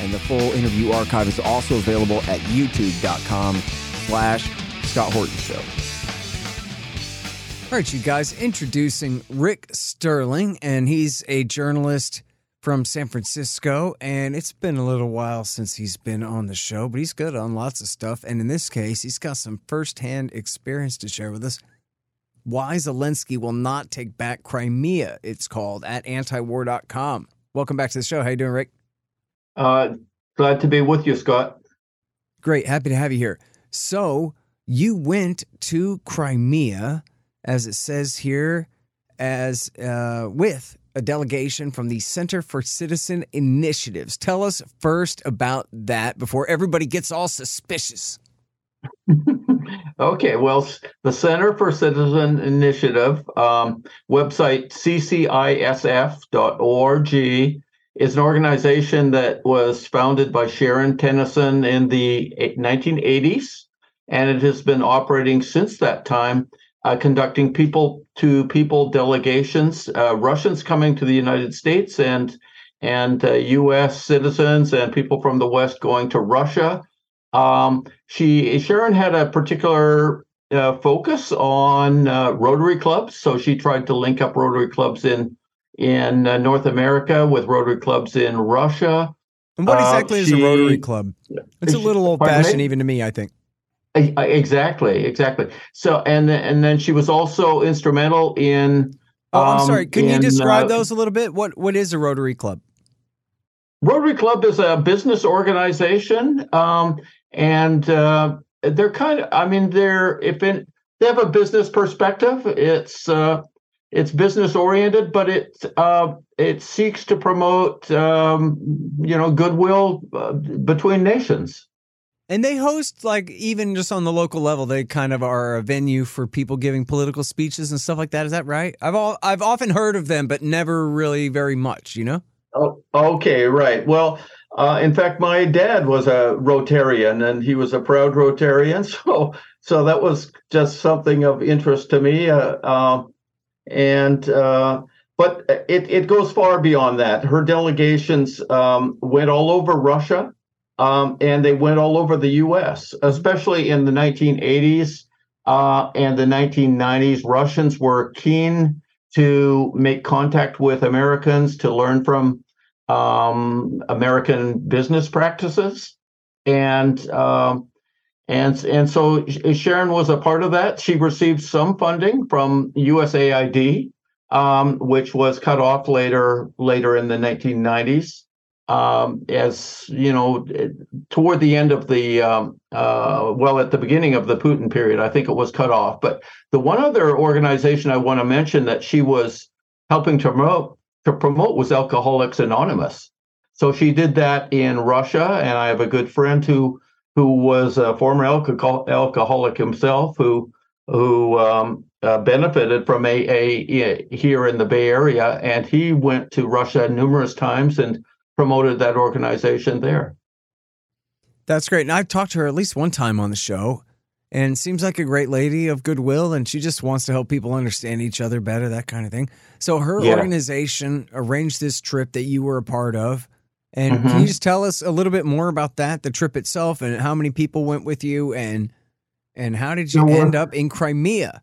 and the full interview archive is also available at youtube.com slash Scott Horton Show. All right, you guys, introducing Rick Sterling, and he's a journalist from San Francisco. And it's been a little while since he's been on the show, but he's good on lots of stuff. And in this case, he's got some firsthand experience to share with us. Why Zelensky will not take back Crimea, it's called at antiwar.com. Welcome back to the show. How you doing, Rick? Uh, glad to be with you, Scott. Great. Happy to have you here. So you went to Crimea, as it says here, as uh, with a delegation from the Center for Citizen Initiatives. Tell us first about that before everybody gets all suspicious. okay, well, the Center for Citizen Initiative um, website ccisf.org is an organization that was founded by Sharon Tennison in the 1980s, and it has been operating since that time, uh, conducting people to people delegations, uh, Russians coming to the United States, and and uh, U.S. citizens and people from the West going to Russia. Um, she Sharon had a particular uh, focus on uh, Rotary clubs, so she tried to link up Rotary clubs in in uh, North America with Rotary clubs in Russia. And what exactly uh, she, is a Rotary club? It's a little old fashioned, even to me. I think. Exactly, exactly. So, and and then she was also instrumental in. Oh, I'm um, sorry. Can in, you describe uh, those a little bit? What what is a Rotary Club? Rotary Club is a business organization, um, and uh, they're kind of. I mean, they're if in, they have a business perspective. It's uh, it's business oriented, but it uh, it seeks to promote um, you know goodwill uh, between nations. And they host like even just on the local level, they kind of are a venue for people giving political speeches and stuff like that. Is that right? I've all I've often heard of them, but never really very much. You know? Oh, okay, right. Well, uh, in fact, my dad was a Rotarian, and he was a proud Rotarian. So, so that was just something of interest to me. Uh, uh, and uh, but it it goes far beyond that. Her delegations um, went all over Russia um, and they went all over the U.S., especially in the 1980s uh, and the 1990s. Russians were keen to make contact with Americans to learn from um, American business practices, and um, and and so Sharon was a part of that. She received some funding from USAID, um, which was cut off later later in the 1990s um, as you know, toward the end of the um, uh, well, at the beginning of the Putin period, I think it was cut off. But the one other organization I want to mention that she was helping to promote to promote was Alcoholics Anonymous. So she did that in Russia, and I have a good friend who who was a former alcohol, alcoholic himself who who um, uh, benefited from AA here in the Bay Area, and he went to Russia numerous times and promoted that organization there. That's great. And I've talked to her at least one time on the show and seems like a great lady of goodwill and she just wants to help people understand each other better, that kind of thing. So her yeah. organization arranged this trip that you were a part of. And mm-hmm. can you just tell us a little bit more about that, the trip itself and how many people went with you and and how did you end up in Crimea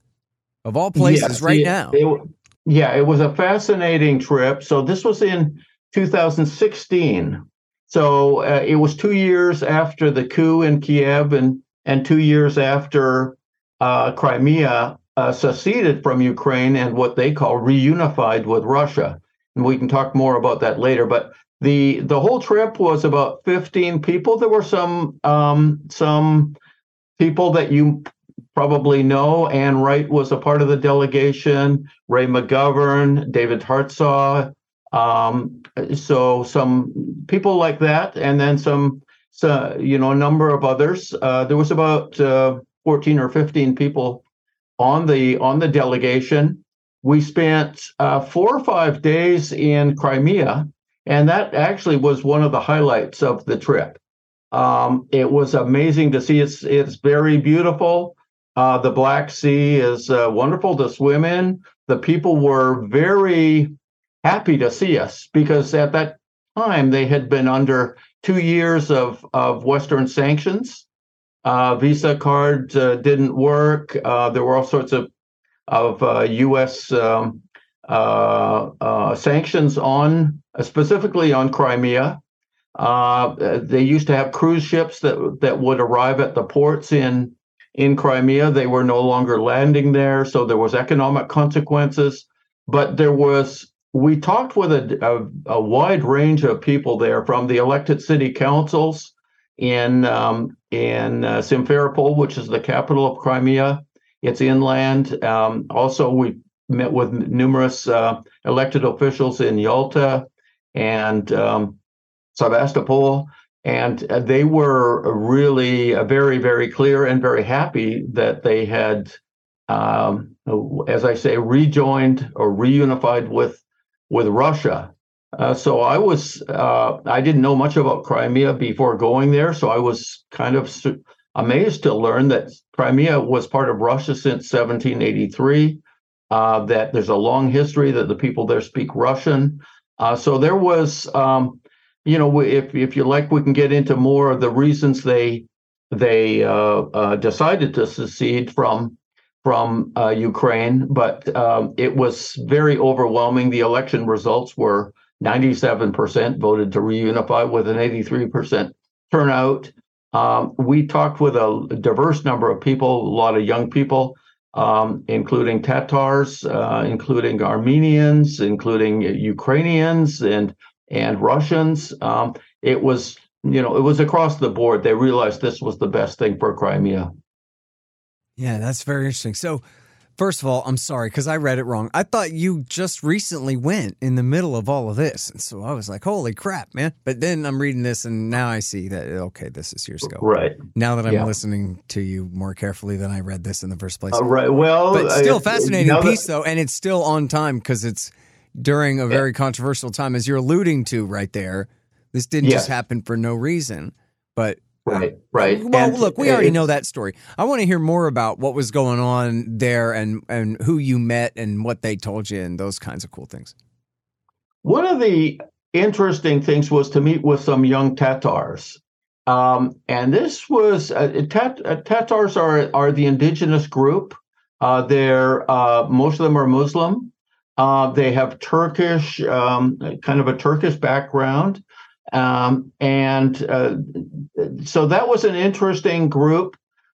of all places yes, right it, now? It, yeah, it was a fascinating trip. So this was in 2016. So uh, it was two years after the coup in Kiev and, and two years after uh, Crimea uh, seceded from Ukraine and what they call reunified with Russia. And we can talk more about that later. But the the whole trip was about 15 people. There were some um, some people that you probably know. Anne Wright was a part of the delegation. Ray McGovern, David Hartsough, um, so some people like that, and then some so, you know, a number of others. Uh, there was about uh, 14 or 15 people on the on the delegation. We spent uh, four or five days in Crimea, and that actually was one of the highlights of the trip. Um, it was amazing to see. It's it's very beautiful. Uh, the Black Sea is uh, wonderful to swim in. The people were very happy to see us because at that time they had been under two years of of Western sanctions. Uh, Visa cards uh, didn't work. Uh, there were all sorts of of U.S. Uh, um, sanctions on specifically on Crimea. they used to have cruise ships that that would arrive at the ports in in Crimea. They were no longer landing there, so there was economic consequences. But there was we talked with a, a, a, wide range of people there from the elected city councils in um, in uh, Simferopol, which is the capital of Crimea. It's inland. Um, also, we met with numerous uh, elected officials in Yalta and um, Sevastopol, and uh, they were really uh, very, very clear and very happy that they had, um, as I say, rejoined or reunified with with Russia. Uh, so I was uh, I didn't know much about Crimea before going there, so I was kind of su- amazed to learn that Crimea was part of Russia since 1783. Uh, that there's a long history that the people there speak Russian. Uh, so there was, um, you know, if if you like, we can get into more of the reasons they they uh, uh, decided to secede from from uh, Ukraine, but um, it was very overwhelming. The election results were 97% voted to reunify with an 83% turnout. Um, we talked with a diverse number of people, a lot of young people, um, including Tatars, uh, including Armenians, including Ukrainians and and Russians. Um, it was, you know, it was across the board. They realized this was the best thing for Crimea. Yeah, that's very interesting. So, first of all, I'm sorry because I read it wrong. I thought you just recently went in the middle of all of this. And so I was like, holy crap, man. But then I'm reading this and now I see that, okay, this is years ago. Right. Now that I'm yeah. listening to you more carefully than I read this in the first place. Uh, right. Well, but still fascinating piece, though. And it's still on time because it's during a very yeah. controversial time, as you're alluding to right there. This didn't just happen for no reason. But Right, right. Well, and, look, we already know that story. I want to hear more about what was going on there and and who you met and what they told you and those kinds of cool things. One of the interesting things was to meet with some young Tatars. Um, and this was uh, Tat, uh, Tatars are are the indigenous group. Uh, they're uh, most of them are Muslim. Uh, they have Turkish, um, kind of a Turkish background. Um, and uh, so that was an interesting group.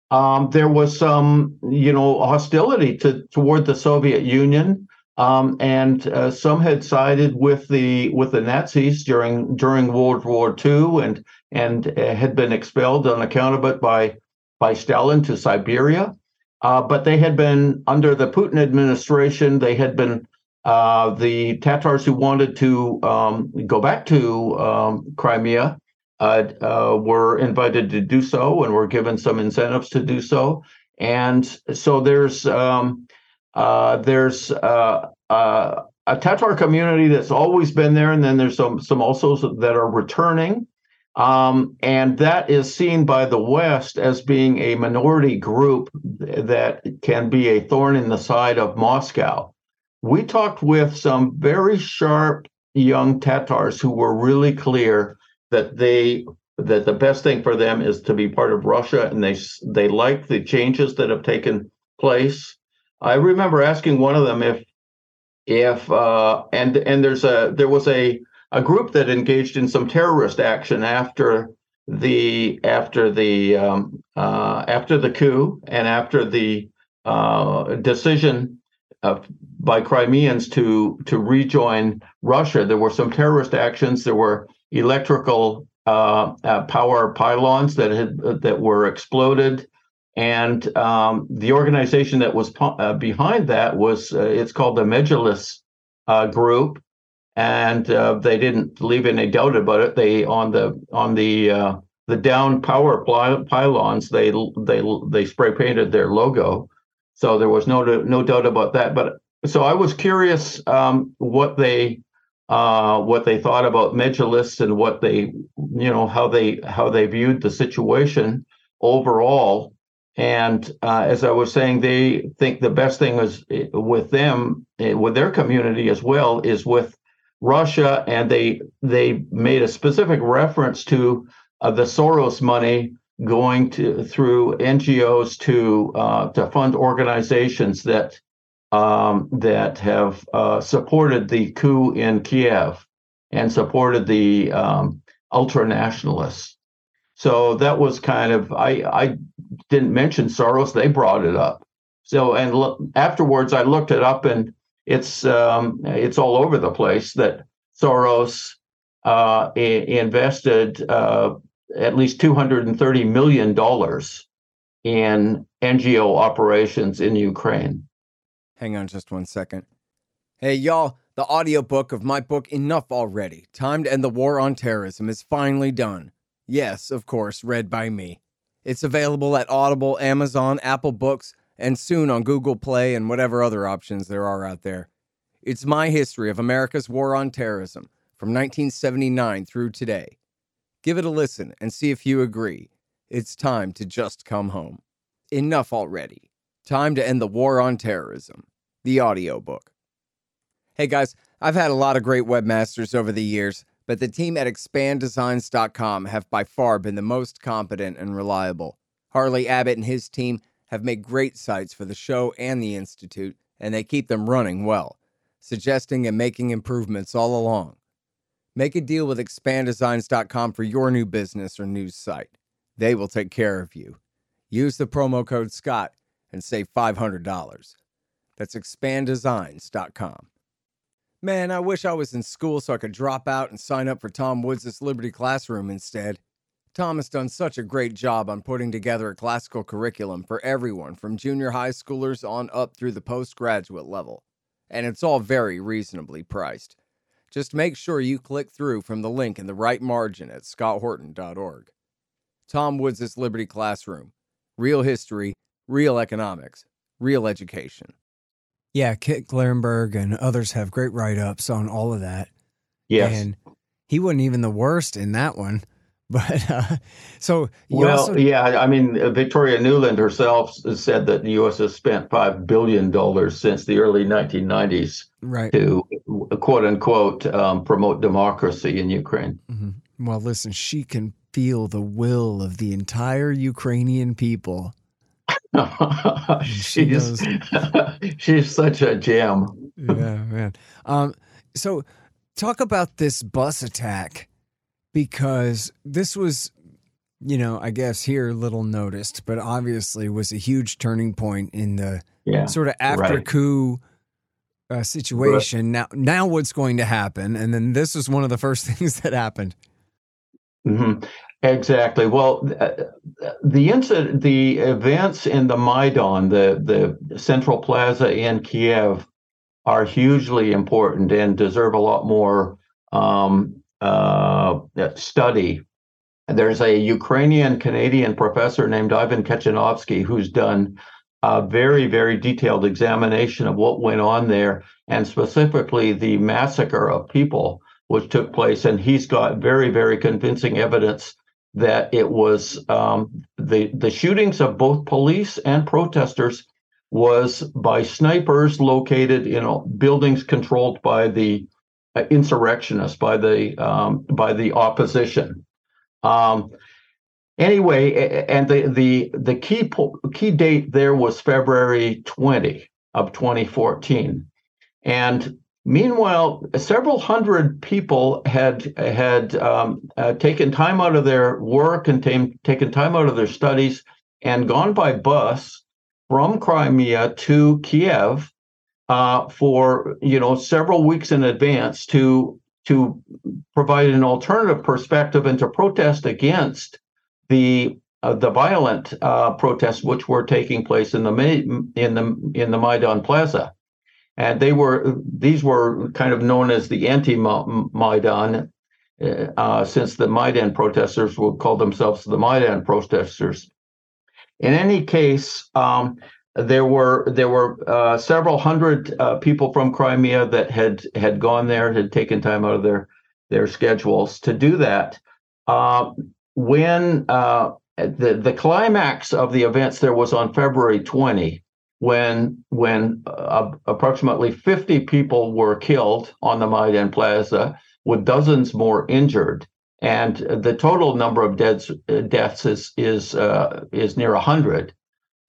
Um, there was some, you know, hostility to toward the Soviet Union, um, and uh, some had sided with the with the Nazis during during World War II, and and uh, had been expelled on account of it by by Stalin to Siberia. Uh, but they had been under the Putin administration. They had been uh, the Tatars who wanted to um, go back to um, Crimea uh, uh, were invited to do so and were given some incentives to do so. And so there's um, uh, there's uh, uh, a Tatar community that's always been there, and then there's some some also that are returning. Um, and that is seen by the West as being a minority group that can be a thorn in the side of Moscow we talked with some very sharp young Tatars who were really clear that they that the best thing for them is to be part of Russia, and they they like the changes that have taken place. I remember asking one of them if if uh, and and there's a there was a a group that engaged in some terrorist action after the after the um, uh, after the coup and after the uh, decision by Crimeans to to rejoin Russia. There were some terrorist actions. There were electrical uh, uh, power pylons that had that were exploded, and um, the organization that was uh, behind that was uh, it's called the Medjlis uh, Group, and they didn't leave any doubt about it. They on the on the the down power pylons they they they spray painted their logo, so there was no no doubt about that. But so I was curious um, what they uh, what they thought about Medjlis and what they you know how they how they viewed the situation overall. And uh, as I was saying, they think the best thing is eh, with them, eh, with their community as well, is with Russia, and they they made a specific reference to uh, the Soros money going to through NGOs to uh, to fund organizations that um, that have uh, supported the coup in Kiev and supported the um, ultra nationalists. So that was kind of I I didn't mention Soros; they brought it up. So and afterwards, I looked it up, and it's um, it's all over the place that Soros uh, I- invested uh, at least $230 million in NGO operations in Ukraine. Hang on just one second. Hey, y'all, the audiobook of my book, Enough Already Time to End the War on Terrorism, is finally done. Yes, of course, read by me. It's available at Audible, Amazon, Apple Books, and soon on Google Play and whatever other options there are out there. It's my history of America's war on terrorism from 1979 through today. Give it a listen and see if you agree. It's time to just come home. Enough already. Time to end the war on terrorism. The audiobook. Hey guys, I've had a lot of great webmasters over the years, but the team at expanddesigns.com have by far been the most competent and reliable. Harley Abbott and his team have made great sites for the show and the Institute, and they keep them running well, suggesting and making improvements all along. Make a deal with expanddesigns.com for your new business or news site. They will take care of you. Use the promo code SCOTT and save $500. That's expanddesigns.com. Man, I wish I was in school so I could drop out and sign up for Tom Woods' Liberty Classroom instead. Tom has done such a great job on putting together a classical curriculum for everyone from junior high schoolers on up through the postgraduate level. And it's all very reasonably priced. Just make sure you click through from the link in the right margin at scotthorton.org. Tom Woods' Liberty Classroom. Real history, real economics, real education. Yeah, Kit Klarenberg and others have great write ups on all of that. Yes. And he wasn't even the worst in that one. But uh, so well, also, yeah, I mean, Victoria Nuland herself said that the U.S. has spent five billion dollars since the early 1990s right. to quote unquote um, promote democracy in Ukraine. Mm-hmm. Well, listen, she can feel the will of the entire Ukrainian people. she's she's such a gem. yeah, man. Um, so talk about this bus attack because this was, you know, I guess here little noticed, but obviously was a huge turning point in the yeah, sort of after right. coup uh, situation. Now, now what's going to happen? And then this was one of the first things that happened. Mm-hmm. Exactly. Well, the incident, the events in the Maidan, the the central plaza in Kiev, are hugely important and deserve a lot more um, uh, study. There's a Ukrainian Canadian professor named Ivan Katchanovski who's done a very, very detailed examination of what went on there, and specifically the massacre of people which took place. And he's got very, very convincing evidence that it was um, the the shootings of both police and protesters was by snipers located in buildings controlled by the uh, insurrectionists, by the um, by the opposition. Um, anyway, and the the the key po- key date there was February 20 of 2014, and meanwhile, several hundred people had had um, uh, taken time out of their work and tam- taken time out of their studies and gone by bus from Crimea to Kiev uh, for you know several weeks in advance to to provide an alternative perspective and to protest against the uh, the violent uh, protests which were taking place in the in the in the Maidan Plaza, and they were these were kind of known as the anti Maidan, uh, since the Maidan protesters would call themselves the Maidan protesters. In any case, um, there were there were uh, several hundred uh, people from Crimea that had had gone there, had taken time out of their their schedules to do that. Uh, when uh, the the climax of the events there was on February 20, when when uh, approximately 50 people were killed on the Maidan Plaza, with dozens more injured, and the total number of deaths deaths is is uh, is near 100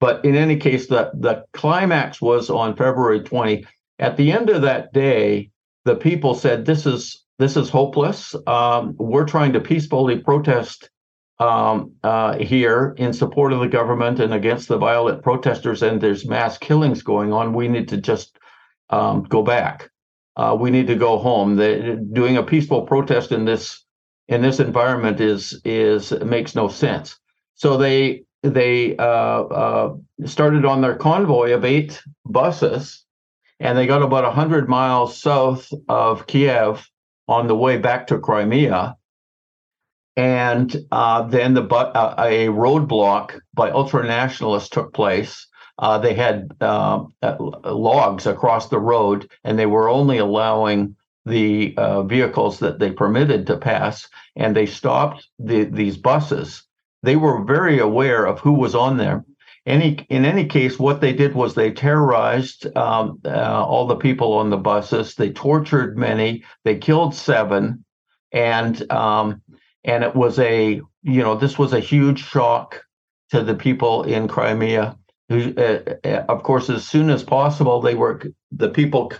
but in any case, the, the climax was on February 20. At the end of that day, the people said, "This is this is hopeless. Um, we're trying to peacefully protest um, uh, here in support of the government and against the violent protesters, and there's mass killings going on. We need to just um, go back. Uh, we need to go home. The, doing a peaceful protest in this in this environment is is makes no sense. So they they uh, uh, started on their convoy of eight buses, and they got about 100 miles south of Kiev on the way back to Crimea. And uh, then the uh, a roadblock by ultranationalists took place. Uh, they had uh, logs across the road, and they were only allowing the vehicles that they permitted to pass. And they stopped the, these buses they were very aware of who was on there. Any in any case, what they did was they terrorized um, uh, all the people on the buses. They tortured many. They killed seven, and um, and it was a you know this was a huge shock to the people in Crimea. Who, uh, uh, of course, as soon as possible, they were the people.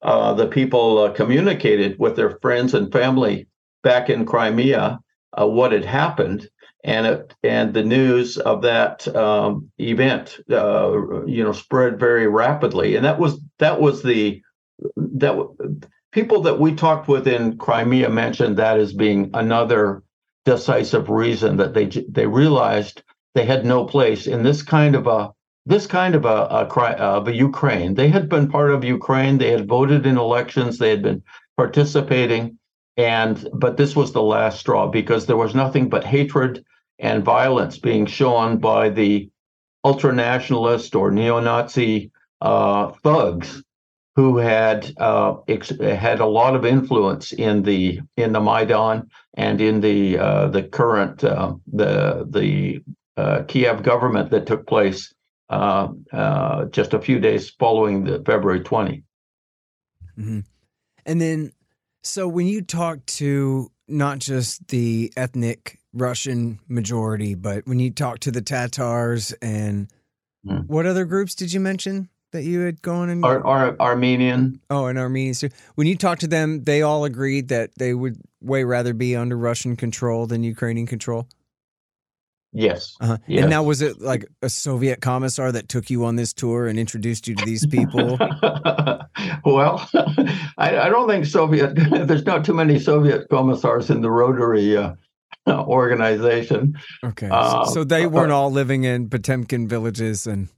Uh, the people uh, communicated with their friends and family back in Crimea uh, what had happened, and it, and the news of that um, event, uh, you know, spread very rapidly, and that was that was the that people that we talked with in Crimea mentioned that as being another decisive reason that they they realized they had no place in this kind of a this kind of a, a, of a Ukraine. They had been part of Ukraine. They had voted in elections. They had been participating and but this was the last straw because there was nothing but hatred and violence being shown by the ultranationalist or neo-Nazi uh, thugs who had uh, ex- had a lot of influence in the in the Maidan and in the uh, the current uh, the the uh, Kiev government that took place uh, just a few days following the February 20. Mm-hmm. And then so when you talk to not just the ethnic Russian majority, but when you talk to the Tatars and mm. what other groups did you mention that you had gone and Ar- Ar- Armenian? Oh, and Armenians too. When you talked to them, they all agreed that they would way rather be under Russian control than Ukrainian control. Yes. Uh-huh. yes. And now, was it like a Soviet commissar that took you on this tour and introduced you to these people? well, I, I, don't think Soviet. There's not too many Soviet commissars in the Rotary uh, organization. Okay, uh, so they weren't all living in Potemkin villages and.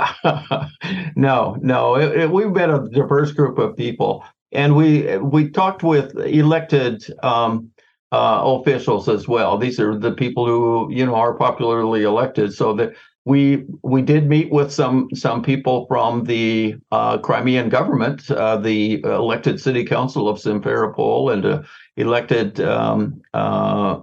no, no, it, it, we met a diverse group of people, and we we talked with elected. Um, uh, officials as well. These are the people who you know are popularly elected. So that we we did meet with some some people from the uh, Crimean government, uh, the elected city council of Simferopol, and uh, elected um, uh,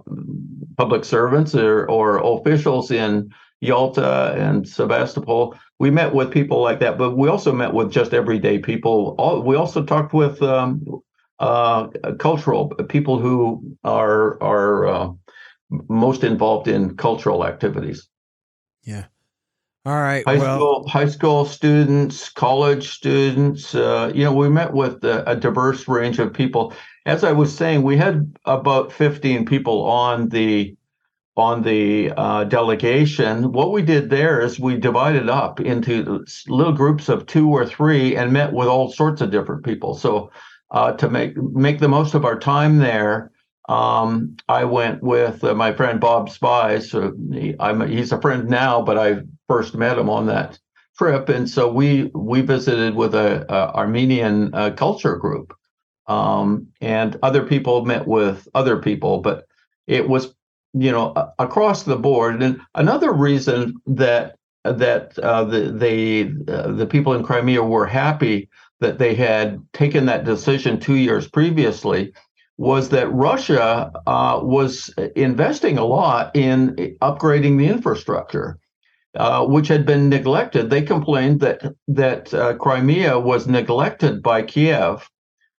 public servants or, or officials in Yalta and Sebastopol. We met with people like that, but we also met with just everyday people. All, we also talked with um, uh, cultural people who are are uh, most involved in cultural activities. Yeah. All right. High well, school, high school students, college students. Uh, you know, we met with a, a, diverse range of people. As I was saying, we had about fifteen people on the on the uh, delegation. What we did there is we divided up into little groups of two or three and met with all sorts of different people. So uh, to make make the most of our time there. Um, I went with uh, my friend Bob Spies. So he, he's a friend now, but I first met him on that trip, and so we we visited with a, a Armenian uh, culture group, um, and other people met with other people, but it was you know across the board. And another reason that that uh, the they uh, the people in Crimea were happy that they had taken that decision two years previously was that Russia uh, was investing a lot in upgrading the infrastructure, uh, which had been neglected. They complained that that uh, Crimea was neglected by Kiev,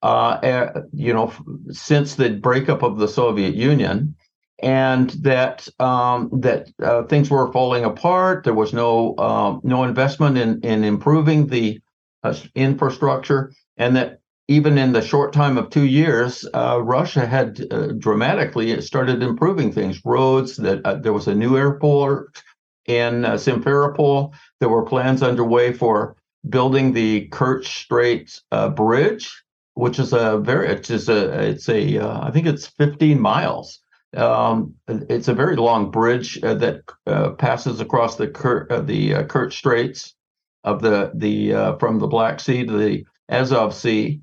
uh, you know, since the breakup of the Soviet Union, and that um, that uh, things were falling apart. There was no um, no investment in in improving the uh, infrastructure, and that even in the short time of two years, uh, Russia had uh, dramatically started improving things. Roads that uh, there was a new airport in uh, Simferopol. There were plans underway for building the Kerch Strait Bridge, which is a very it's a it's a I think it's 15 miles. Um, it's a very long bridge uh, that passes across the Ker- the Kerch Straits of the the from the Black Sea to the Azov Sea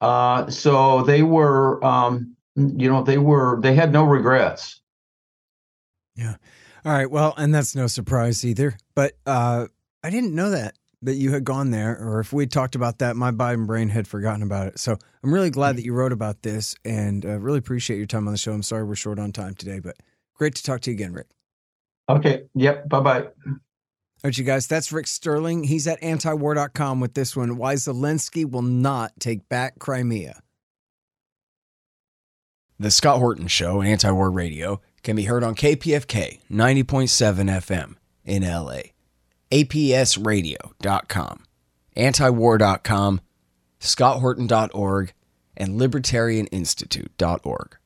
uh, so they were, um, you know, they were they had no regrets. Yeah. All right. Well, and that's no surprise either. But uh, I didn't know that that you had gone there, or if we talked about that, my Biden brain had forgotten about it. So I'm really glad that you wrote about this, and uh, really appreciate your time on the show. I'm sorry we're short on time today, but great to talk to you again, Rick. Okay. Yep. Bye bye. All right, you guys, that's Rick Sterling. He's at antiwar.com with this one Why Zelensky Will Not Take Back Crimea. The Scott Horton Show, Anti-War Radio, can be heard on KPFK 90.7 FM in LA, APSradio.com, antiwar.com, scotthorton.org, and libertarianinstitute.org.